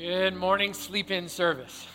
Good morning, sleep in service.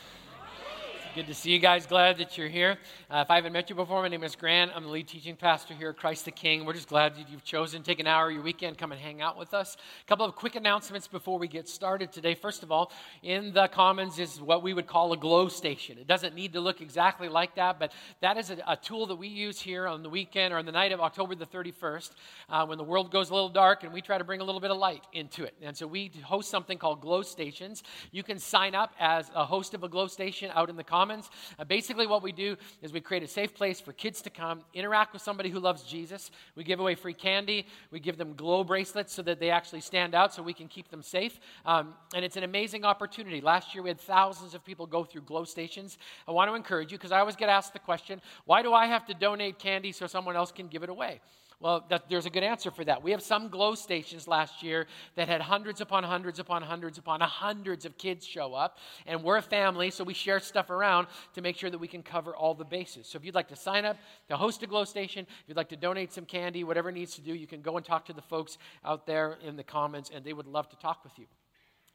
Good to see you guys. Glad that you're here. Uh, if I haven't met you before, my name is Grant. I'm the lead teaching pastor here at Christ the King. We're just glad that you've chosen to take an hour of your weekend, come and hang out with us. A couple of quick announcements before we get started today. First of all, in the Commons is what we would call a glow station. It doesn't need to look exactly like that, but that is a, a tool that we use here on the weekend or on the night of October the 31st uh, when the world goes a little dark and we try to bring a little bit of light into it. And so we host something called glow stations. You can sign up as a host of a glow station out in the Commons Commons. Uh, basically, what we do is we create a safe place for kids to come, interact with somebody who loves Jesus. We give away free candy. We give them glow bracelets so that they actually stand out so we can keep them safe. Um, and it's an amazing opportunity. Last year, we had thousands of people go through glow stations. I want to encourage you because I always get asked the question why do I have to donate candy so someone else can give it away? Well, that, there's a good answer for that. We have some glow stations last year that had hundreds upon hundreds upon hundreds upon hundreds of kids show up. And we're a family, so we share stuff around to make sure that we can cover all the bases. So if you'd like to sign up to host a glow station, if you'd like to donate some candy, whatever needs to do, you can go and talk to the folks out there in the Commons, and they would love to talk with you.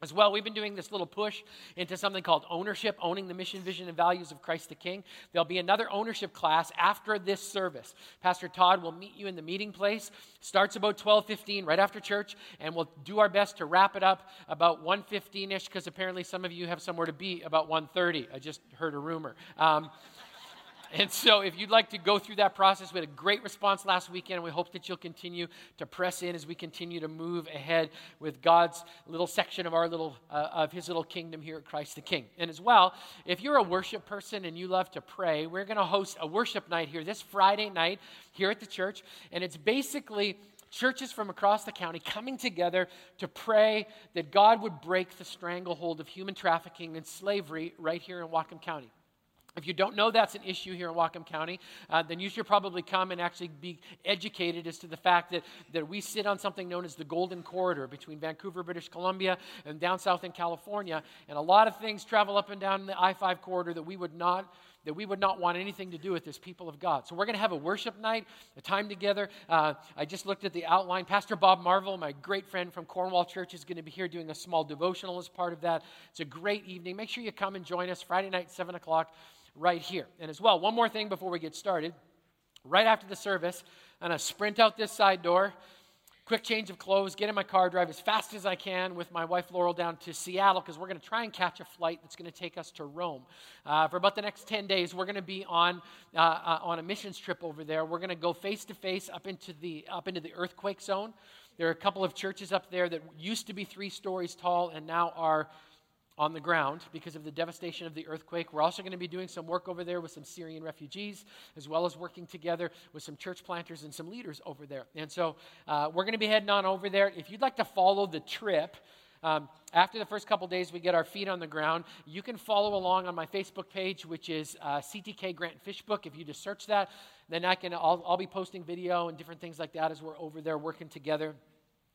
As well, we've been doing this little push into something called ownership, owning the mission, vision, and values of Christ the King. There'll be another ownership class after this service. Pastor Todd will meet you in the meeting place. Starts about 12:15, right after church, and we'll do our best to wrap it up about 1:15ish, because apparently some of you have somewhere to be about 1:30. I just heard a rumor. Um, and so, if you'd like to go through that process, we had a great response last weekend, and we hope that you'll continue to press in as we continue to move ahead with God's little section of our little, uh, of His little kingdom here at Christ the King. And as well, if you're a worship person and you love to pray, we're going to host a worship night here this Friday night here at the church, and it's basically churches from across the county coming together to pray that God would break the stranglehold of human trafficking and slavery right here in Whatcom County. If you don't know that's an issue here in Whatcom County, uh, then you should probably come and actually be educated as to the fact that, that we sit on something known as the Golden Corridor between Vancouver, British Columbia, and down south in California. And a lot of things travel up and down the I 5 corridor that we would not that we would not want anything to do with this people of God. So we're going to have a worship night, a time together. Uh, I just looked at the outline. Pastor Bob Marvel, my great friend from Cornwall Church, is going to be here doing a small devotional as part of that. It's a great evening. Make sure you come and join us Friday night, 7 o'clock right here. And as well, one more thing before we get started. Right after the service, I'm going to sprint out this side door, quick change of clothes, get in my car, drive as fast as I can with my wife Laurel down to Seattle because we're going to try and catch a flight that's going to take us to Rome. Uh, for about the next 10 days, we're going to be on, uh, uh, on a missions trip over there. We're going to go face to face up into the up into the earthquake zone. There are a couple of churches up there that used to be three stories tall and now are on the ground because of the devastation of the earthquake. We're also going to be doing some work over there with some Syrian refugees, as well as working together with some church planters and some leaders over there. And so uh, we're going to be heading on over there. If you'd like to follow the trip, um, after the first couple days, we get our feet on the ground. You can follow along on my Facebook page, which is uh, CTK Grant Fishbook. If you just search that, then I can. I'll, I'll be posting video and different things like that as we're over there working together.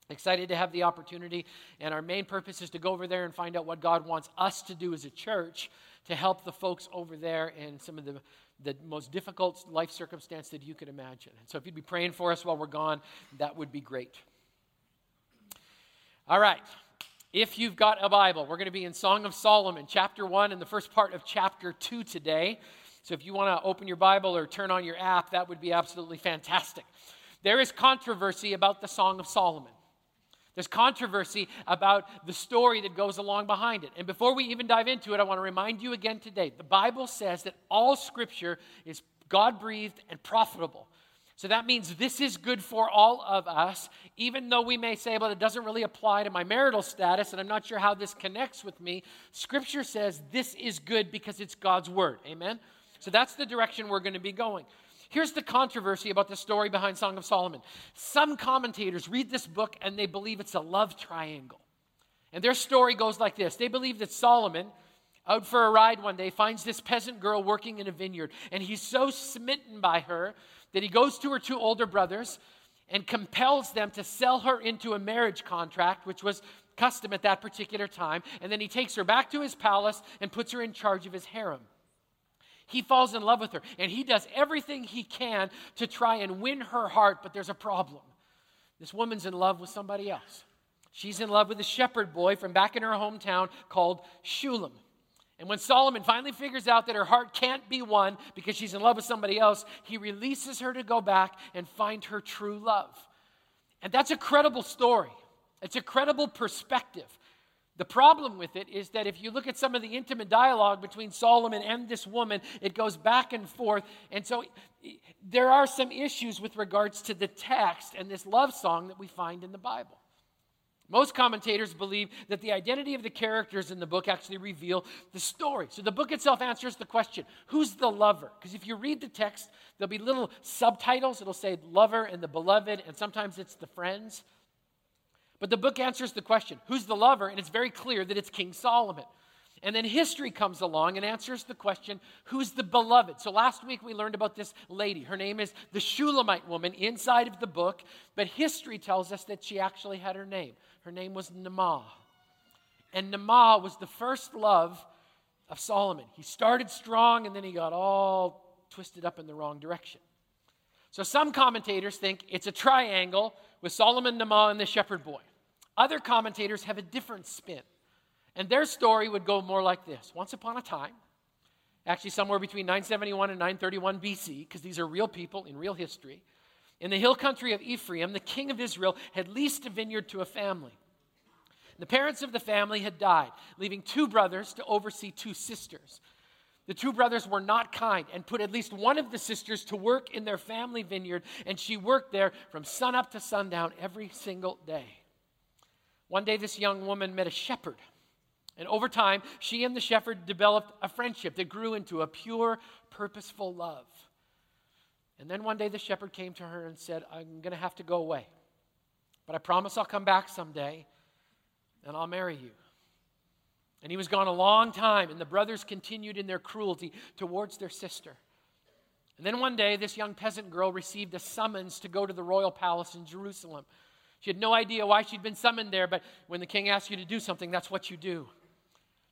Excited to have the opportunity. And our main purpose is to go over there and find out what God wants us to do as a church to help the folks over there in some of the, the most difficult life circumstance that you could imagine. So if you'd be praying for us while we're gone, that would be great. All right. If you've got a Bible, we're going to be in Song of Solomon, chapter 1, and the first part of chapter 2 today. So if you want to open your Bible or turn on your app, that would be absolutely fantastic. There is controversy about the Song of Solomon. There's controversy about the story that goes along behind it. And before we even dive into it, I want to remind you again today the Bible says that all scripture is God breathed and profitable. So that means this is good for all of us, even though we may say, well, it doesn't really apply to my marital status, and I'm not sure how this connects with me. Scripture says this is good because it's God's word. Amen? So that's the direction we're going to be going. Here's the controversy about the story behind Song of Solomon. Some commentators read this book and they believe it's a love triangle. And their story goes like this They believe that Solomon, out for a ride one day, finds this peasant girl working in a vineyard, and he's so smitten by her that he goes to her two older brothers and compels them to sell her into a marriage contract, which was custom at that particular time. And then he takes her back to his palace and puts her in charge of his harem. He falls in love with her, and he does everything he can to try and win her heart, but there's a problem. This woman's in love with somebody else. She's in love with a shepherd boy from back in her hometown called Shulam. And when Solomon finally figures out that her heart can't be won because she's in love with somebody else, he releases her to go back and find her true love. And that's a credible story. It's a credible perspective. The problem with it is that if you look at some of the intimate dialogue between Solomon and this woman, it goes back and forth. And so there are some issues with regards to the text and this love song that we find in the Bible. Most commentators believe that the identity of the characters in the book actually reveal the story. So the book itself answers the question who's the lover? Because if you read the text, there'll be little subtitles. It'll say lover and the beloved, and sometimes it's the friends. But the book answers the question who's the lover? And it's very clear that it's King Solomon. And then history comes along and answers the question who's the beloved? So last week we learned about this lady. Her name is the Shulamite woman inside of the book, but history tells us that she actually had her name. Her name was Naamah. And Naamah was the first love of Solomon. He started strong and then he got all twisted up in the wrong direction. So some commentators think it's a triangle with Solomon, Naamah, and the shepherd boy. Other commentators have a different spin. And their story would go more like this Once upon a time, actually somewhere between 971 and 931 BC, because these are real people in real history, in the hill country of Ephraim, the king of Israel had leased a vineyard to a family. The parents of the family had died, leaving two brothers to oversee two sisters. The two brothers were not kind and put at least one of the sisters to work in their family vineyard, and she worked there from sunup to sundown every single day. One day, this young woman met a shepherd, and over time, she and the shepherd developed a friendship that grew into a pure, purposeful love. And then one day the shepherd came to her and said, I'm going to have to go away. But I promise I'll come back someday and I'll marry you. And he was gone a long time, and the brothers continued in their cruelty towards their sister. And then one day, this young peasant girl received a summons to go to the royal palace in Jerusalem. She had no idea why she'd been summoned there, but when the king asks you to do something, that's what you do.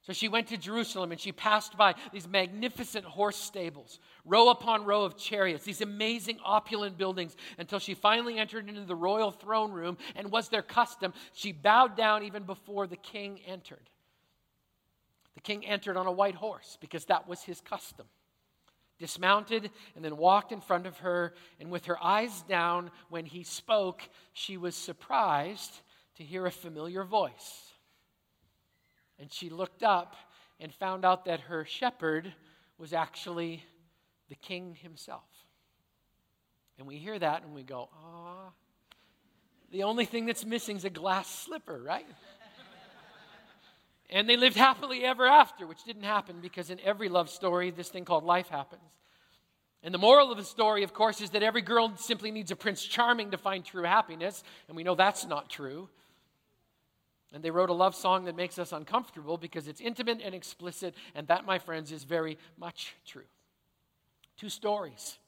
So she went to Jerusalem and she passed by these magnificent horse stables, row upon row of chariots, these amazing opulent buildings, until she finally entered into the royal throne room and was their custom. She bowed down even before the king entered. King entered on a white horse because that was his custom. Dismounted and then walked in front of her, and with her eyes down when he spoke, she was surprised to hear a familiar voice. And she looked up and found out that her shepherd was actually the king himself. And we hear that and we go, ah, the only thing that's missing is a glass slipper, right? And they lived happily ever after, which didn't happen because in every love story, this thing called life happens. And the moral of the story, of course, is that every girl simply needs a Prince Charming to find true happiness, and we know that's not true. And they wrote a love song that makes us uncomfortable because it's intimate and explicit, and that, my friends, is very much true. Two stories.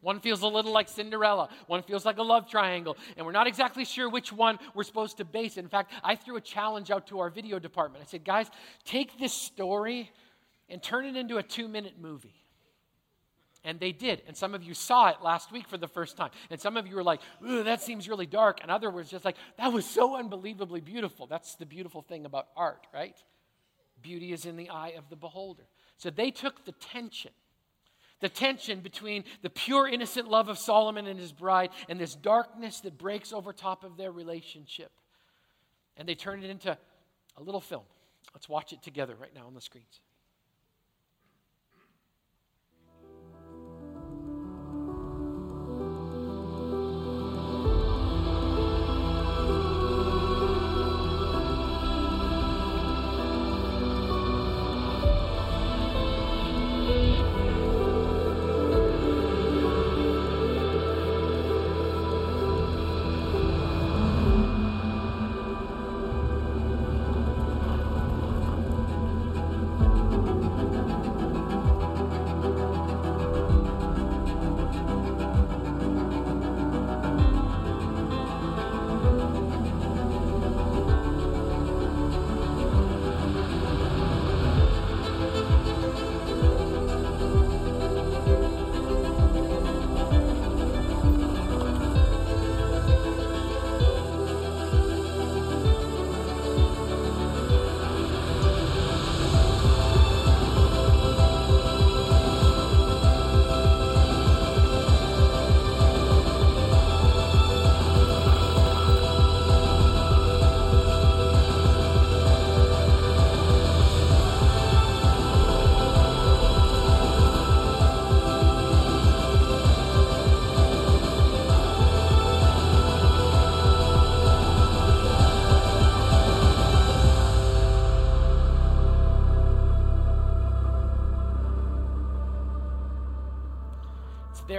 One feels a little like Cinderella, one feels like a love triangle, and we're not exactly sure which one we're supposed to base. In fact, I threw a challenge out to our video department. I said, guys, take this story and turn it into a two minute movie. And they did. And some of you saw it last week for the first time. And some of you were like, ooh, that seems really dark. And others were just like, that was so unbelievably beautiful. That's the beautiful thing about art, right? Beauty is in the eye of the beholder. So they took the tension, the tension between the pure, innocent love of Solomon and his bride and this darkness that breaks over top of their relationship. And they turn it into a little film. Let's watch it together right now on the screens.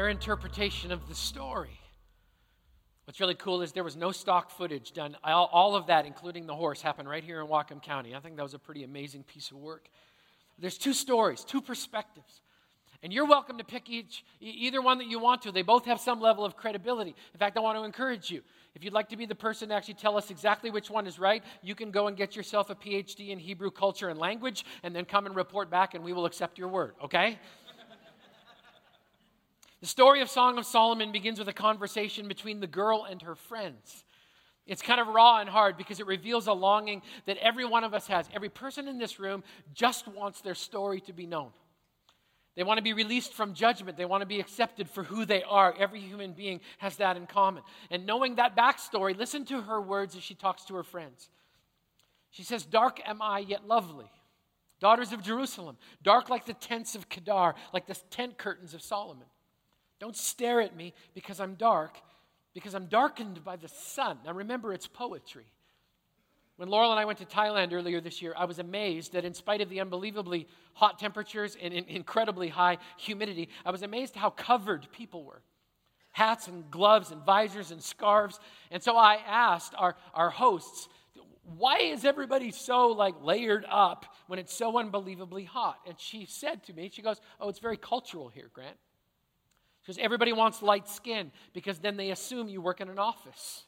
Interpretation of the story. What's really cool is there was no stock footage done. All, all, of that, including the horse, happened right here in Whatcom County. I think that was a pretty amazing piece of work. There's two stories, two perspectives. And you're welcome to pick each, either one that you want to. They both have some level of credibility. In fact, I want to encourage you. If you'd like to be the person to actually tell us exactly which one is right, you can go and get yourself a PhD in Hebrew culture and language and then come and report back and we will accept your word, okay? The story of Song of Solomon begins with a conversation between the girl and her friends. It's kind of raw and hard because it reveals a longing that every one of us has. Every person in this room just wants their story to be known. They want to be released from judgment. They want to be accepted for who they are. Every human being has that in common. And knowing that backstory, listen to her words as she talks to her friends. She says, Dark am I, yet lovely. Daughters of Jerusalem, dark like the tents of Kedar, like the tent curtains of Solomon. Don't stare at me because I'm dark, because I'm darkened by the sun. Now remember, it's poetry. When Laurel and I went to Thailand earlier this year, I was amazed that in spite of the unbelievably hot temperatures and incredibly high humidity, I was amazed how covered people were. Hats and gloves and visors and scarves. And so I asked our, our hosts, why is everybody so like layered up when it's so unbelievably hot? And she said to me, she goes, Oh, it's very cultural here, Grant. Because everybody wants light skin because then they assume you work in an office.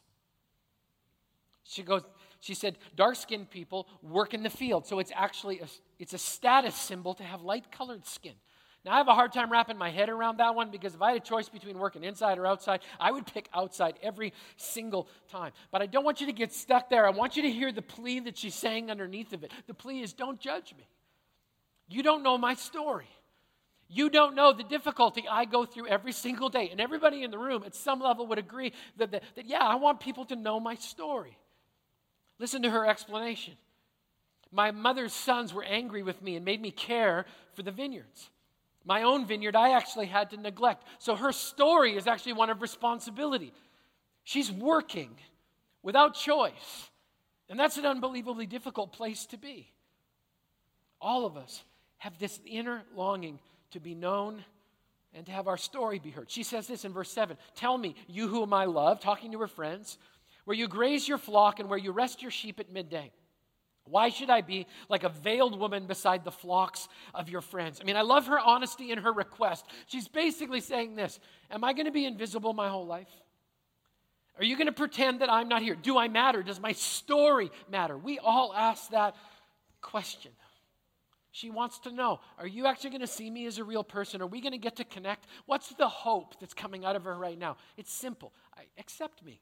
She goes, she said, dark skinned people work in the field. So it's actually a, it's a status symbol to have light colored skin. Now, I have a hard time wrapping my head around that one because if I had a choice between working inside or outside, I would pick outside every single time. But I don't want you to get stuck there. I want you to hear the plea that she's saying underneath of it. The plea is don't judge me. You don't know my story. You don't know the difficulty I go through every single day. And everybody in the room at some level would agree that, that, that, yeah, I want people to know my story. Listen to her explanation. My mother's sons were angry with me and made me care for the vineyards. My own vineyard, I actually had to neglect. So her story is actually one of responsibility. She's working without choice. And that's an unbelievably difficult place to be. All of us have this inner longing to be known and to have our story be heard. She says this in verse 7 Tell me, you whom I love, talking to her friends, where you graze your flock and where you rest your sheep at midday. Why should I be like a veiled woman beside the flocks of your friends? I mean, I love her honesty and her request. She's basically saying this Am I going to be invisible my whole life? Are you going to pretend that I'm not here? Do I matter? Does my story matter? We all ask that question. She wants to know Are you actually going to see me as a real person? Are we going to get to connect? What's the hope that's coming out of her right now? It's simple I, accept me.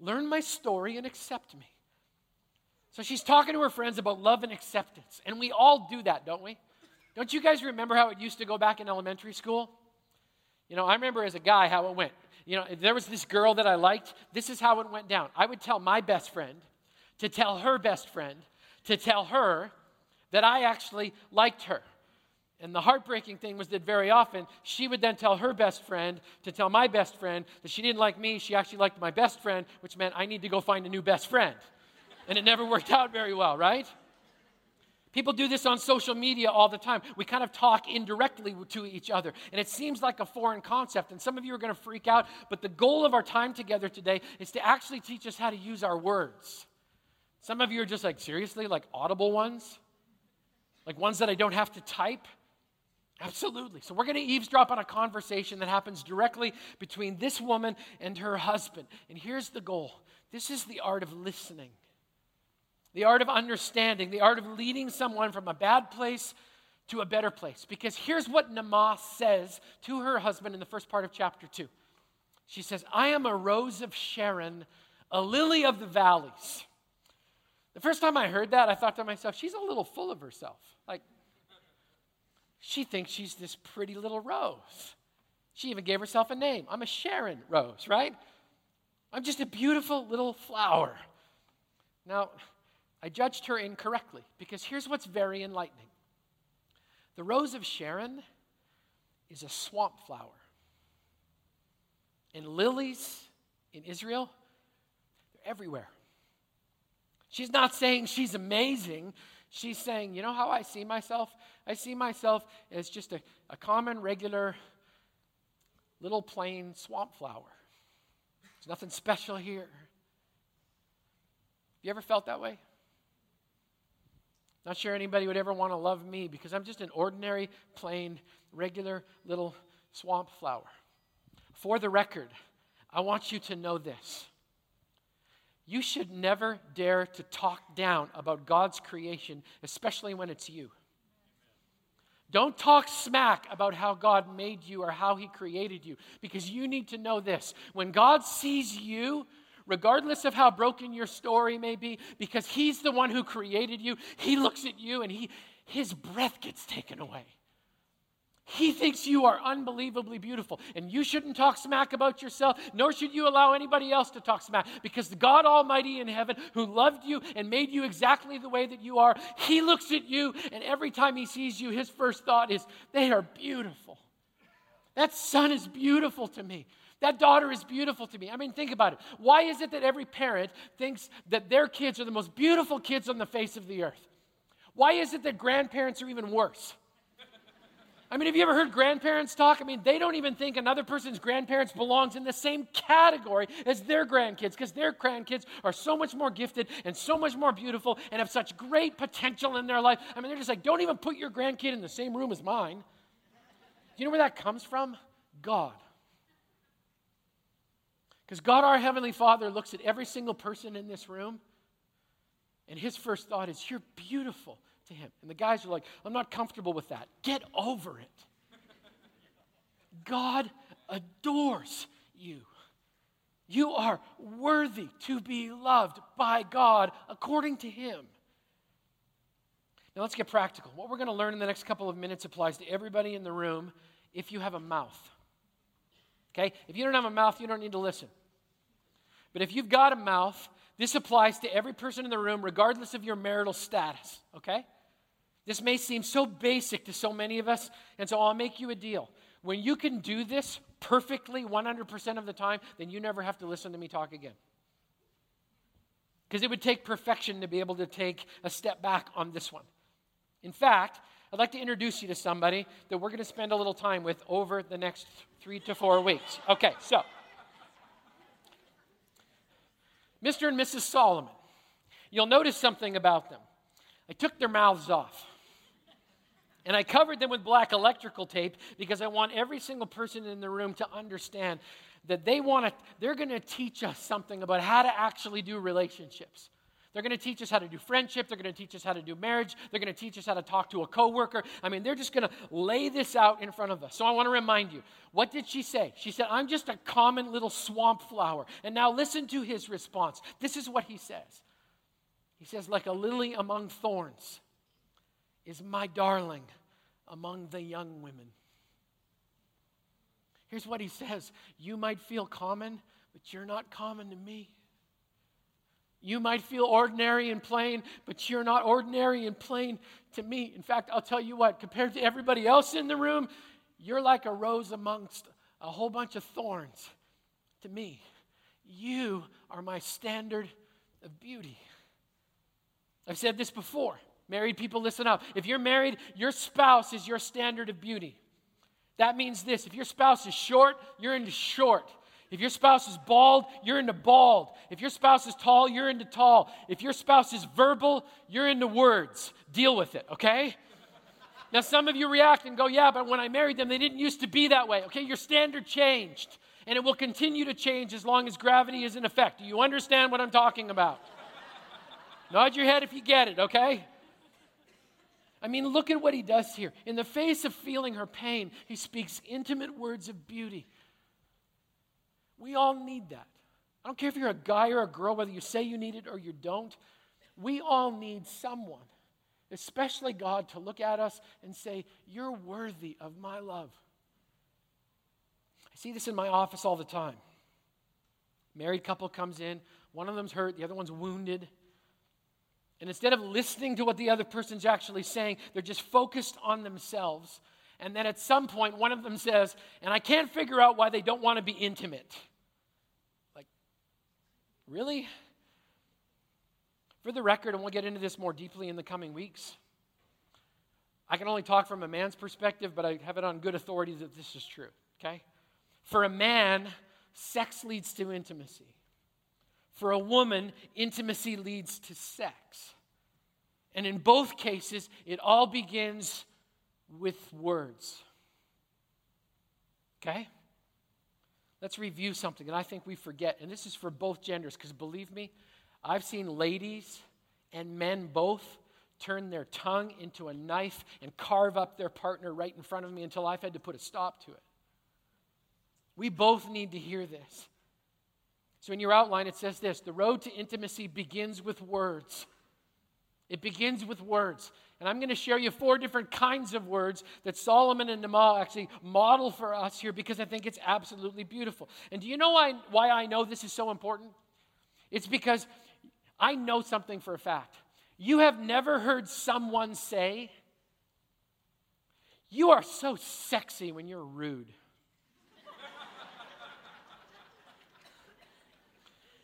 Learn my story and accept me. So she's talking to her friends about love and acceptance. And we all do that, don't we? Don't you guys remember how it used to go back in elementary school? You know, I remember as a guy how it went. You know, there was this girl that I liked. This is how it went down. I would tell my best friend to tell her best friend to tell her that I actually liked her. And the heartbreaking thing was that very often she would then tell her best friend to tell my best friend that she didn't like me, she actually liked my best friend, which meant I need to go find a new best friend. And it never worked out very well, right? People do this on social media all the time. We kind of talk indirectly to each other, and it seems like a foreign concept. And some of you are going to freak out, but the goal of our time together today is to actually teach us how to use our words. Some of you are just like, seriously, like audible ones? Like ones that I don't have to type? Absolutely. So, we're going to eavesdrop on a conversation that happens directly between this woman and her husband. And here's the goal this is the art of listening, the art of understanding, the art of leading someone from a bad place to a better place. Because here's what Naamah says to her husband in the first part of chapter 2. She says, I am a rose of Sharon, a lily of the valleys. The first time I heard that, I thought to myself, she's a little full of herself. Like, she thinks she's this pretty little rose. She even gave herself a name. I'm a Sharon rose, right? I'm just a beautiful little flower. Now, I judged her incorrectly because here's what's very enlightening the rose of Sharon is a swamp flower. And lilies in Israel, they're everywhere. She's not saying she's amazing. She's saying, you know how I see myself? I see myself as just a, a common, regular little plain swamp flower. There's nothing special here. Have you ever felt that way? Not sure anybody would ever want to love me because I'm just an ordinary, plain, regular little swamp flower. For the record, I want you to know this. You should never dare to talk down about God's creation, especially when it's you. Don't talk smack about how God made you or how He created you, because you need to know this. When God sees you, regardless of how broken your story may be, because He's the one who created you, He looks at you and he, His breath gets taken away. He thinks you are unbelievably beautiful, and you shouldn't talk smack about yourself, nor should you allow anybody else to talk smack, because the God Almighty in heaven, who loved you and made you exactly the way that you are, He looks at you, and every time He sees you, His first thought is, They are beautiful. That son is beautiful to me. That daughter is beautiful to me. I mean, think about it. Why is it that every parent thinks that their kids are the most beautiful kids on the face of the earth? Why is it that grandparents are even worse? I mean, have you ever heard grandparents talk? I mean, they don't even think another person's grandparents belongs in the same category as their grandkids because their grandkids are so much more gifted and so much more beautiful and have such great potential in their life. I mean, they're just like, don't even put your grandkid in the same room as mine. Do you know where that comes from? God. Because God, our Heavenly Father, looks at every single person in this room, and his first thought is, You're beautiful to him. And the guys are like, I'm not comfortable with that. Get over it. God adores you. You are worthy to be loved by God according to him. Now let's get practical. What we're going to learn in the next couple of minutes applies to everybody in the room if you have a mouth. Okay? If you don't have a mouth, you don't need to listen. But if you've got a mouth, this applies to every person in the room, regardless of your marital status. Okay? This may seem so basic to so many of us, and so I'll make you a deal. When you can do this perfectly 100% of the time, then you never have to listen to me talk again. Because it would take perfection to be able to take a step back on this one. In fact, I'd like to introduce you to somebody that we're going to spend a little time with over the next three to four weeks. Okay, so Mr. and Mrs. Solomon. You'll notice something about them. I took their mouths off. And I covered them with black electrical tape because I want every single person in the room to understand that they want to, they're going to teach us something about how to actually do relationships. They're going to teach us how to do friendship. They're going to teach us how to do marriage. They're going to teach us how to talk to a coworker. I mean, they're just going to lay this out in front of us. So I want to remind you what did she say? She said, I'm just a common little swamp flower. And now listen to his response. This is what he says He says, like a lily among thorns is my darling among the young women. Here's what he says You might feel common, but you're not common to me. You might feel ordinary and plain, but you're not ordinary and plain to me. In fact, I'll tell you what, compared to everybody else in the room, you're like a rose amongst a whole bunch of thorns to me. You are my standard of beauty. I've said this before. Married people, listen up. If you're married, your spouse is your standard of beauty. That means this if your spouse is short, you're into short. If your spouse is bald, you're into bald. If your spouse is tall, you're into tall. If your spouse is verbal, you're into words. Deal with it, okay? Now, some of you react and go, Yeah, but when I married them, they didn't used to be that way. Okay, your standard changed, and it will continue to change as long as gravity is in effect. Do you understand what I'm talking about? Nod your head if you get it, okay? I mean, look at what he does here. In the face of feeling her pain, he speaks intimate words of beauty. We all need that. I don't care if you're a guy or a girl, whether you say you need it or you don't. We all need someone, especially God, to look at us and say, You're worthy of my love. I see this in my office all the time. Married couple comes in, one of them's hurt, the other one's wounded. And instead of listening to what the other person's actually saying, they're just focused on themselves. And then at some point, one of them says, and I can't figure out why they don't want to be intimate. Like, really? For the record, and we'll get into this more deeply in the coming weeks, I can only talk from a man's perspective, but I have it on good authority that this is true, okay? For a man, sex leads to intimacy. For a woman, intimacy leads to sex. And in both cases, it all begins with words. Okay? Let's review something, and I think we forget, and this is for both genders, because believe me, I've seen ladies and men both turn their tongue into a knife and carve up their partner right in front of me until I've had to put a stop to it. We both need to hear this. So, in your outline, it says this the road to intimacy begins with words. It begins with words. And I'm going to share you four different kinds of words that Solomon and Naamah actually model for us here because I think it's absolutely beautiful. And do you know why, why I know this is so important? It's because I know something for a fact. You have never heard someone say, You are so sexy when you're rude.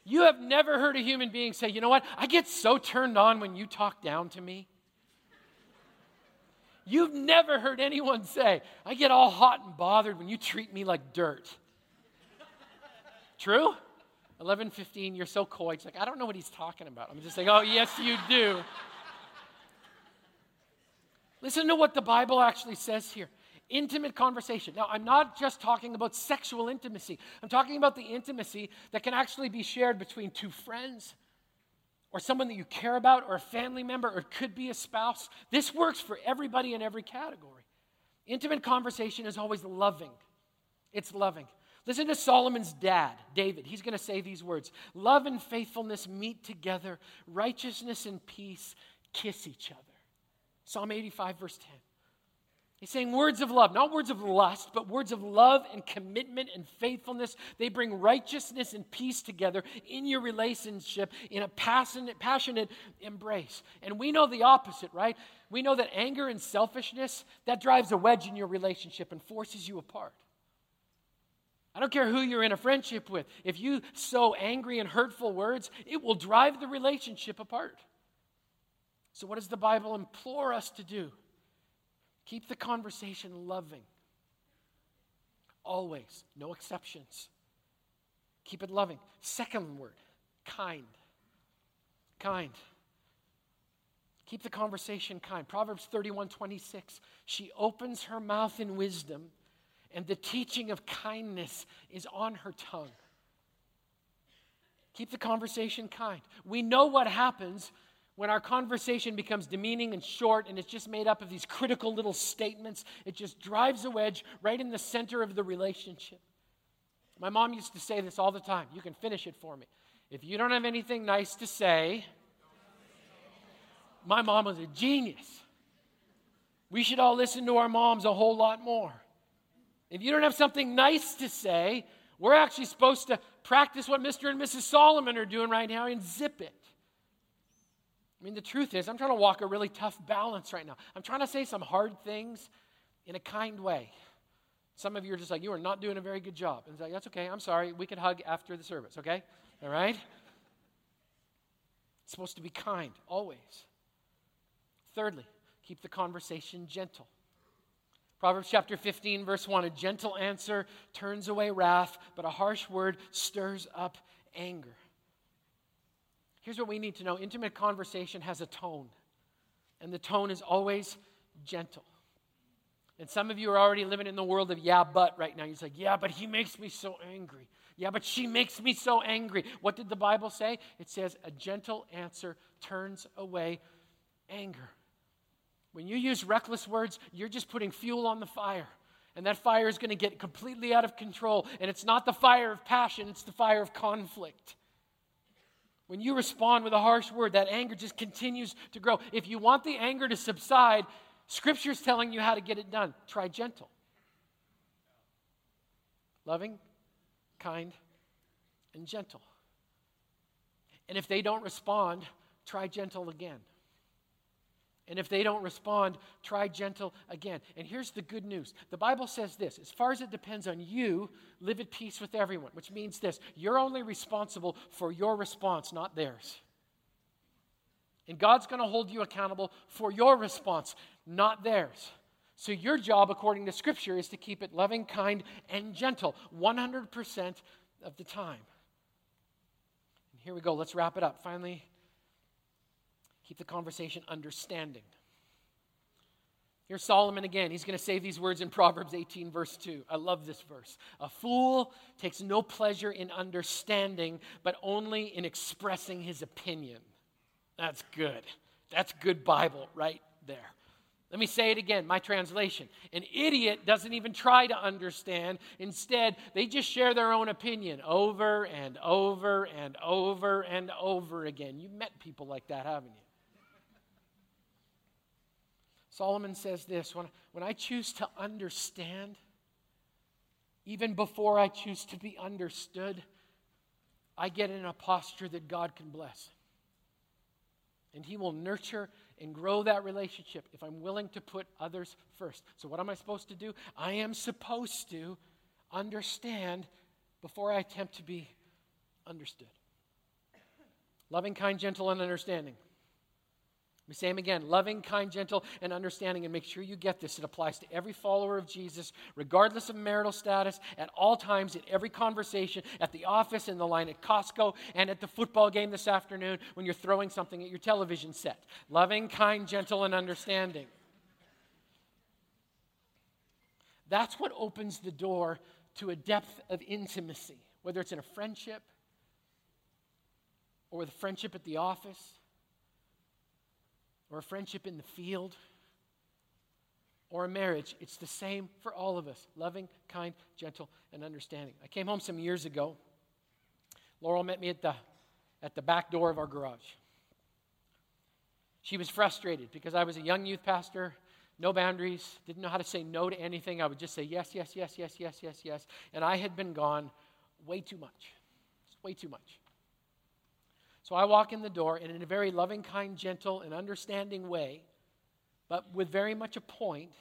You have never heard a human being say, You know what? I get so turned on when you talk down to me. You've never heard anyone say, I get all hot and bothered when you treat me like dirt. True? 11:15, you're so coy. It's like, I don't know what he's talking about. I'm just like, oh, yes, you do. Listen to what the Bible actually says here intimate conversation. Now, I'm not just talking about sexual intimacy, I'm talking about the intimacy that can actually be shared between two friends or someone that you care about or a family member or it could be a spouse. This works for everybody in every category. Intimate conversation is always loving. It's loving. Listen to Solomon's dad, David. He's going to say these words Love and faithfulness meet together, righteousness and peace kiss each other. Psalm 85, verse 10. He's saying words of love, not words of lust, but words of love and commitment and faithfulness. They bring righteousness and peace together in your relationship in a passionate, passionate embrace. And we know the opposite, right? We know that anger and selfishness, that drives a wedge in your relationship and forces you apart. I don't care who you're in a friendship with. If you sow angry and hurtful words, it will drive the relationship apart. So, what does the Bible implore us to do? Keep the conversation loving. Always, no exceptions. Keep it loving. Second word, kind. Kind. Keep the conversation kind. Proverbs 31 26. She opens her mouth in wisdom and the teaching of kindness is on her tongue. Keep the conversation kind. We know what happens when our conversation becomes demeaning and short and it's just made up of these critical little statements. It just drives a wedge right in the center of the relationship. My mom used to say this all the time. You can finish it for me. If you don't have anything nice to say, my mom was a genius. We should all listen to our moms a whole lot more. If you don't have something nice to say, we're actually supposed to practice what Mr. and Mrs. Solomon are doing right now and zip it. I mean, the truth is, I'm trying to walk a really tough balance right now. I'm trying to say some hard things in a kind way. Some of you are just like, you are not doing a very good job. And it's like, that's okay. I'm sorry. We can hug after the service, okay? All right? It's supposed to be kind, always. Thirdly, keep the conversation gentle. Proverbs chapter 15, verse 1 A gentle answer turns away wrath, but a harsh word stirs up anger. Here's what we need to know intimate conversation has a tone, and the tone is always gentle. And some of you are already living in the world of yeah, but right now. You're like, yeah, but he makes me so angry. Yeah, but she makes me so angry. What did the Bible say? It says, a gentle answer turns away anger. When you use reckless words, you're just putting fuel on the fire. And that fire is going to get completely out of control. And it's not the fire of passion, it's the fire of conflict. When you respond with a harsh word, that anger just continues to grow. If you want the anger to subside, Scripture's telling you how to get it done. Try gentle, loving, kind, and gentle. And if they don't respond, try gentle again. And if they don't respond, try gentle again. And here's the good news the Bible says this as far as it depends on you, live at peace with everyone, which means this you're only responsible for your response, not theirs. And God's going to hold you accountable for your response, not theirs. So, your job, according to Scripture, is to keep it loving, kind, and gentle 100% of the time. And here we go. Let's wrap it up. Finally, keep the conversation understanding. Here's Solomon again. He's going to say these words in Proverbs 18, verse 2. I love this verse. A fool takes no pleasure in understanding, but only in expressing his opinion. That's good. That's good Bible right there. Let me say it again, my translation. An idiot doesn't even try to understand. Instead, they just share their own opinion over and over and over and over again. You've met people like that, haven't you? Solomon says this when, when I choose to understand, even before I choose to be understood, I get in a posture that God can bless. And He will nurture and grow that relationship if I'm willing to put others first. So, what am I supposed to do? I am supposed to understand before I attempt to be understood. Loving, kind, gentle, and understanding. We say him again loving, kind, gentle, and understanding. And make sure you get this. It applies to every follower of Jesus, regardless of marital status, at all times, in every conversation, at the office, in the line at Costco, and at the football game this afternoon when you're throwing something at your television set. Loving, kind, gentle, and understanding. That's what opens the door to a depth of intimacy, whether it's in a friendship or a friendship at the office or a friendship in the field or a marriage, it's the same for all of us loving, kind, gentle, and understanding. I came home some years ago. Laurel met me at the, at the back door of our garage. She was frustrated because I was a young youth pastor, no boundaries, didn't know how to say no to anything. I would just say yes, yes, yes, yes, yes, yes, yes. And I had been gone way too much. Way too much. So I walk in the door, and in a very loving, kind, gentle, and understanding way, but with very much a point,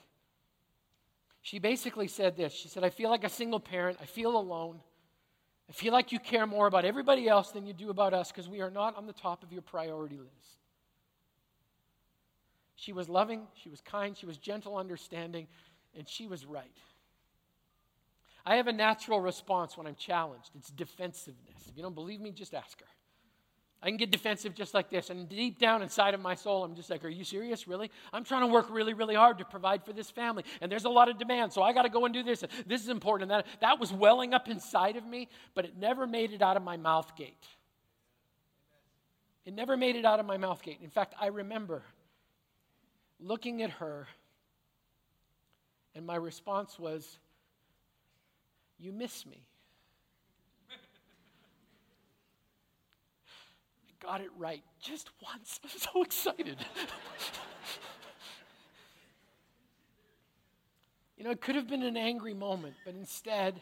she basically said this. She said, I feel like a single parent. I feel alone. I feel like you care more about everybody else than you do about us because we are not on the top of your priority list. She was loving, she was kind, she was gentle, understanding, and she was right. I have a natural response when I'm challenged it's defensiveness. If you don't believe me, just ask her. I can get defensive just like this. And deep down inside of my soul, I'm just like, Are you serious? Really? I'm trying to work really, really hard to provide for this family. And there's a lot of demand. So I got to go and do this. This is important. And that, that was welling up inside of me, but it never made it out of my mouth gate. It never made it out of my mouth gate. In fact, I remember looking at her, and my response was, You miss me. Got it right just once. I'm so excited. you know, it could have been an angry moment, but instead,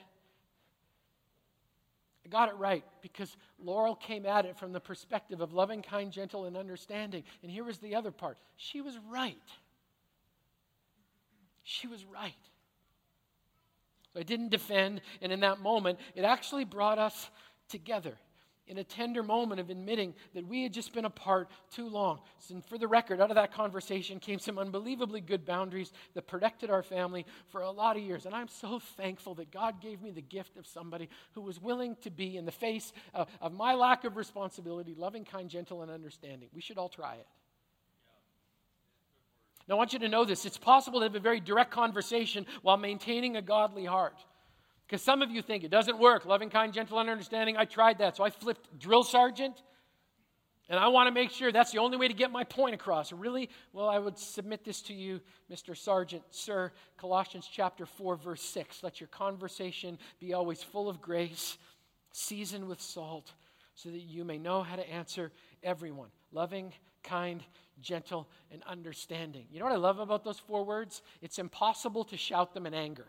I got it right because Laurel came at it from the perspective of loving, kind, gentle, and understanding. And here was the other part she was right. She was right. So I didn't defend, and in that moment, it actually brought us together in a tender moment of admitting that we had just been apart too long. And for the record, out of that conversation came some unbelievably good boundaries that protected our family for a lot of years. And I'm so thankful that God gave me the gift of somebody who was willing to be, in the face of, of my lack of responsibility, loving, kind, gentle, and understanding. We should all try it. Now, I want you to know this. It's possible to have a very direct conversation while maintaining a godly heart. Because some of you think it doesn't work. Loving, kind, gentle, and understanding. I tried that. So I flipped drill sergeant. And I want to make sure that's the only way to get my point across. Really? Well, I would submit this to you, Mr. Sergeant, sir. Colossians chapter 4, verse 6. Let your conversation be always full of grace, seasoned with salt, so that you may know how to answer everyone. Loving, kind, gentle, and understanding. You know what I love about those four words? It's impossible to shout them in anger.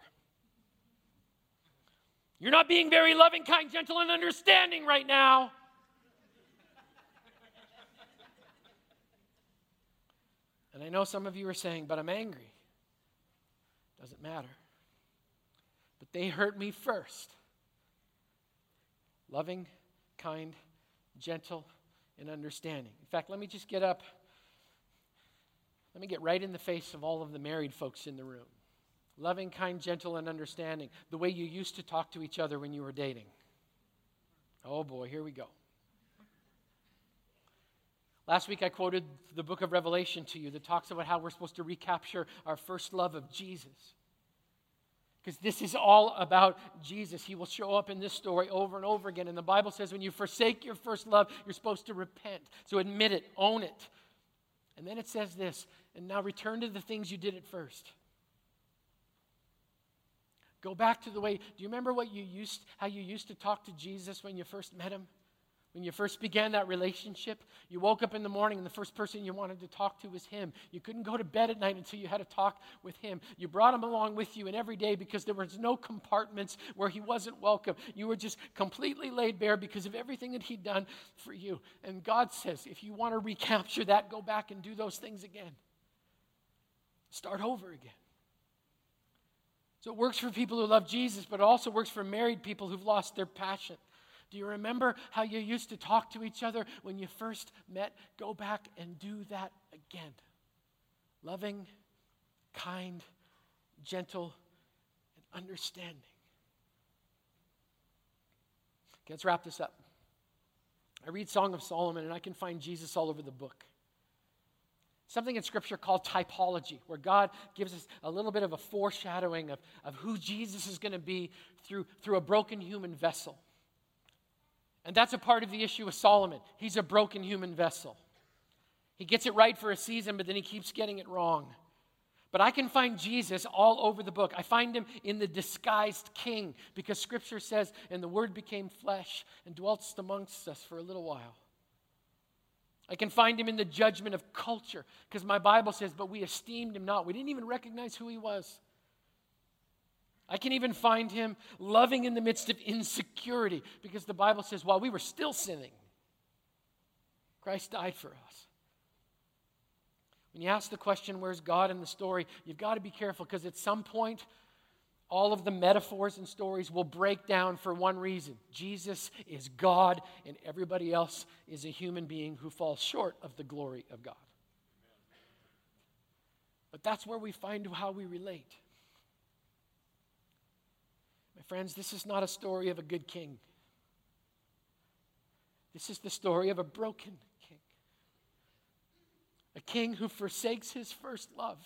You're not being very loving, kind, gentle, and understanding right now. And I know some of you are saying, but I'm angry. Doesn't matter. But they hurt me first. Loving, kind, gentle, and understanding. In fact, let me just get up Let me get right in the face of all of the married folks in the room. Loving, kind, gentle, and understanding, the way you used to talk to each other when you were dating. Oh boy, here we go. Last week I quoted the book of Revelation to you that talks about how we're supposed to recapture our first love of Jesus. Because this is all about Jesus. He will show up in this story over and over again. And the Bible says when you forsake your first love, you're supposed to repent. So admit it, own it. And then it says this, and now return to the things you did at first. Go back to the way, do you remember what you used, how you used to talk to Jesus when you first met him? When you first began that relationship, you woke up in the morning and the first person you wanted to talk to was him. You couldn't go to bed at night until you had a talk with him. You brought him along with you in every day because there was no compartments where he wasn't welcome. You were just completely laid bare because of everything that he'd done for you. And God says, if you want to recapture that, go back and do those things again. Start over again. So it works for people who love Jesus, but it also works for married people who've lost their passion. Do you remember how you used to talk to each other when you first met? Go back and do that again. Loving, kind, gentle, and understanding. Okay, let's wrap this up. I read Song of Solomon and I can find Jesus all over the book. Something in Scripture called typology, where God gives us a little bit of a foreshadowing of, of who Jesus is going to be through, through a broken human vessel. And that's a part of the issue with Solomon. He's a broken human vessel. He gets it right for a season, but then he keeps getting it wrong. But I can find Jesus all over the book. I find him in the disguised king because scripture says, and the word became flesh and dwelt amongst us for a little while. I can find him in the judgment of culture because my Bible says, but we esteemed him not. We didn't even recognize who he was. I can even find him loving in the midst of insecurity because the Bible says, while we were still sinning, Christ died for us. When you ask the question, where's God in the story, you've got to be careful because at some point, all of the metaphors and stories will break down for one reason Jesus is God, and everybody else is a human being who falls short of the glory of God. But that's where we find how we relate. My friends, this is not a story of a good king. This is the story of a broken king. A king who forsakes his first love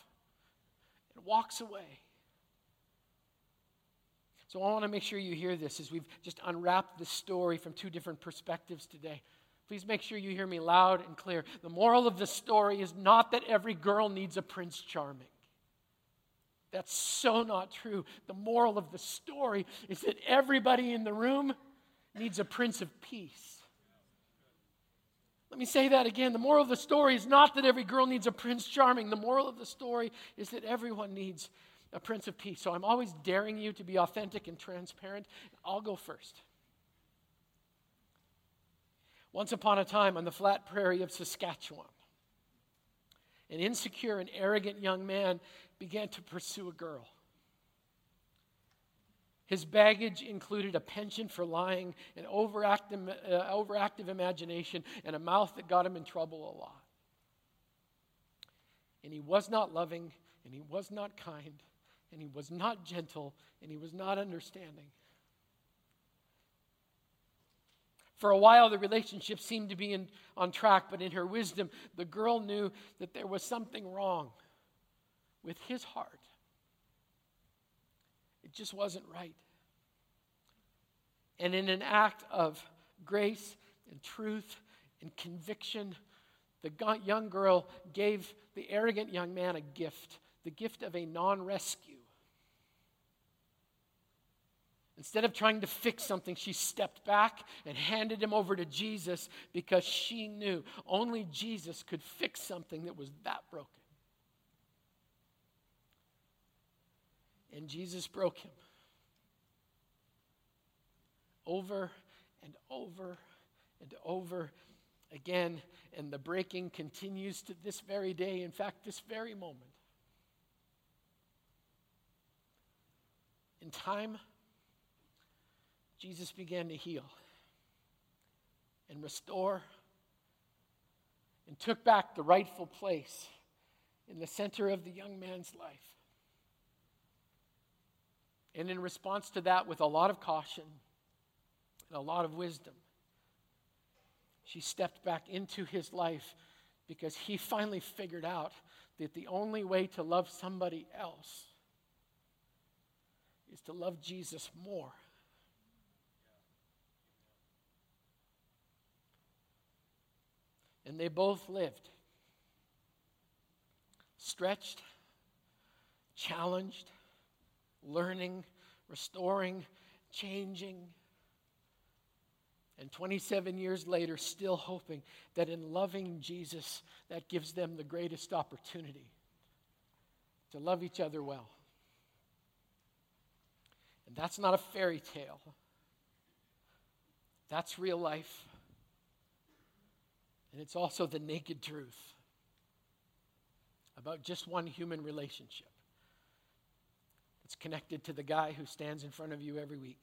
and walks away. So I want to make sure you hear this as we've just unwrapped the story from two different perspectives today. Please make sure you hear me loud and clear. The moral of the story is not that every girl needs a Prince Charming. That's so not true. The moral of the story is that everybody in the room needs a Prince of Peace. Let me say that again. The moral of the story is not that every girl needs a Prince Charming. The moral of the story is that everyone needs a Prince of Peace. So I'm always daring you to be authentic and transparent. I'll go first. Once upon a time on the flat prairie of Saskatchewan, an insecure and arrogant young man began to pursue a girl. His baggage included a penchant for lying, an overactive, uh, overactive imagination, and a mouth that got him in trouble a lot. And he was not loving, and he was not kind, and he was not gentle, and he was not understanding. For a while, the relationship seemed to be in, on track, but in her wisdom, the girl knew that there was something wrong with his heart. It just wasn't right. And in an act of grace and truth and conviction, the young girl gave the arrogant young man a gift the gift of a non rescue. Instead of trying to fix something, she stepped back and handed him over to Jesus because she knew only Jesus could fix something that was that broken. And Jesus broke him over and over and over again. And the breaking continues to this very day, in fact, this very moment. In time, Jesus began to heal and restore and took back the rightful place in the center of the young man's life. And in response to that, with a lot of caution and a lot of wisdom, she stepped back into his life because he finally figured out that the only way to love somebody else is to love Jesus more. And they both lived stretched, challenged, learning, restoring, changing. And 27 years later, still hoping that in loving Jesus, that gives them the greatest opportunity to love each other well. And that's not a fairy tale, that's real life. And it's also the naked truth about just one human relationship. It's connected to the guy who stands in front of you every week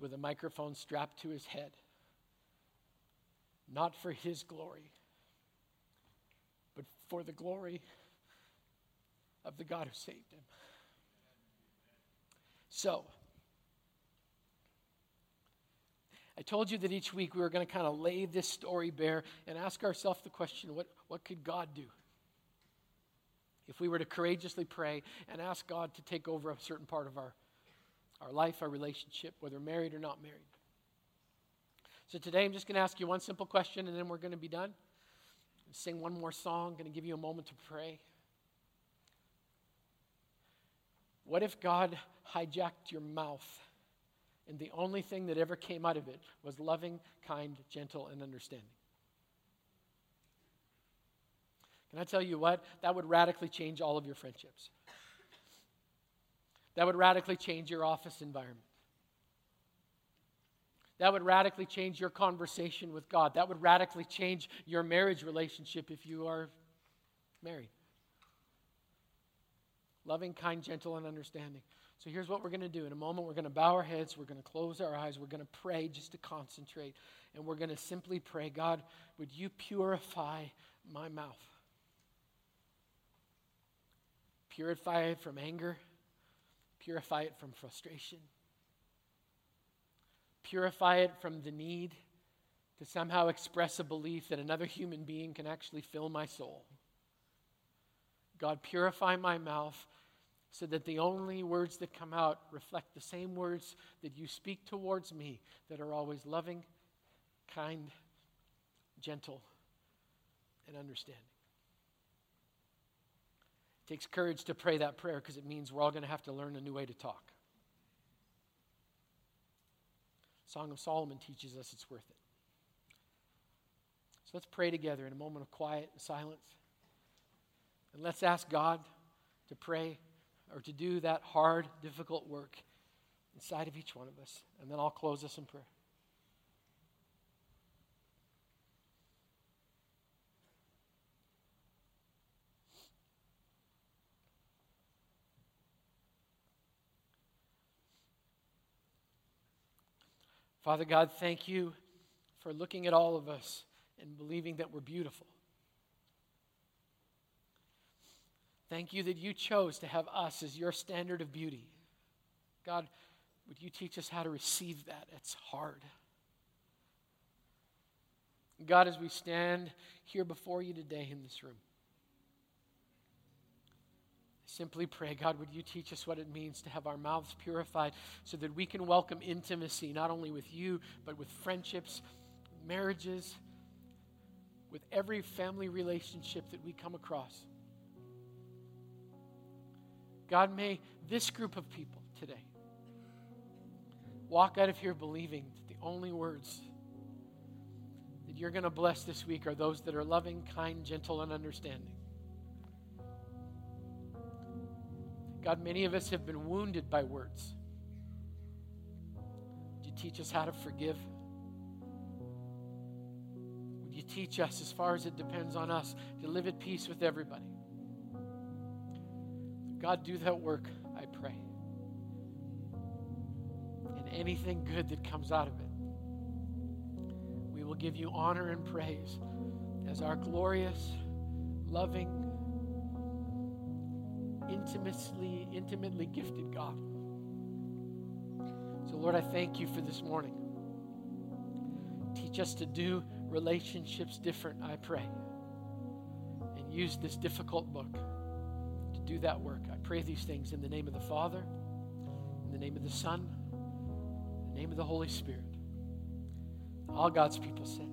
with a microphone strapped to his head. Not for his glory, but for the glory of the God who saved him. So, I told you that each week we were going to kind of lay this story bare and ask ourselves the question what, what could God do? if we were to courageously pray and ask God to take over a certain part of our, our life, our relationship, whether married or not married. So today I'm just going to ask you one simple question and then we're going to be done. Sing one more song, going to give you a moment to pray. What if God hijacked your mouth and the only thing that ever came out of it was loving, kind, gentle, and understanding? Can I tell you what? That would radically change all of your friendships. That would radically change your office environment. That would radically change your conversation with God. That would radically change your marriage relationship if you are married. Loving, kind, gentle, and understanding. So here's what we're going to do. In a moment, we're going to bow our heads, we're going to close our eyes, we're going to pray just to concentrate, and we're going to simply pray God, would you purify my mouth? Purify it from anger. Purify it from frustration. Purify it from the need to somehow express a belief that another human being can actually fill my soul. God, purify my mouth so that the only words that come out reflect the same words that you speak towards me that are always loving, kind, gentle, and understanding. It takes courage to pray that prayer because it means we're all going to have to learn a new way to talk. Song of Solomon teaches us it's worth it. So let's pray together in a moment of quiet and silence. And let's ask God to pray or to do that hard, difficult work inside of each one of us. And then I'll close us in prayer. Father God, thank you for looking at all of us and believing that we're beautiful. Thank you that you chose to have us as your standard of beauty. God, would you teach us how to receive that? It's hard. God, as we stand here before you today in this room, I Simply pray, God, would you teach us what it means to have our mouths purified so that we can welcome intimacy not only with you, but with friendships, marriages, with every family relationship that we come across. God, may this group of people today walk out of here believing that the only words that you're going to bless this week are those that are loving, kind, gentle, and understanding. God, many of us have been wounded by words. Would you teach us how to forgive? Would you teach us, as far as it depends on us, to live at peace with everybody? God, do that work, I pray. And anything good that comes out of it, we will give you honor and praise as our glorious, loving, intimately, intimately gifted God. So, Lord, I thank you for this morning. Teach us to do relationships different, I pray. And use this difficult book do that work. I pray these things in the name of the Father, in the name of the Son, in the name of the Holy Spirit. All God's people say.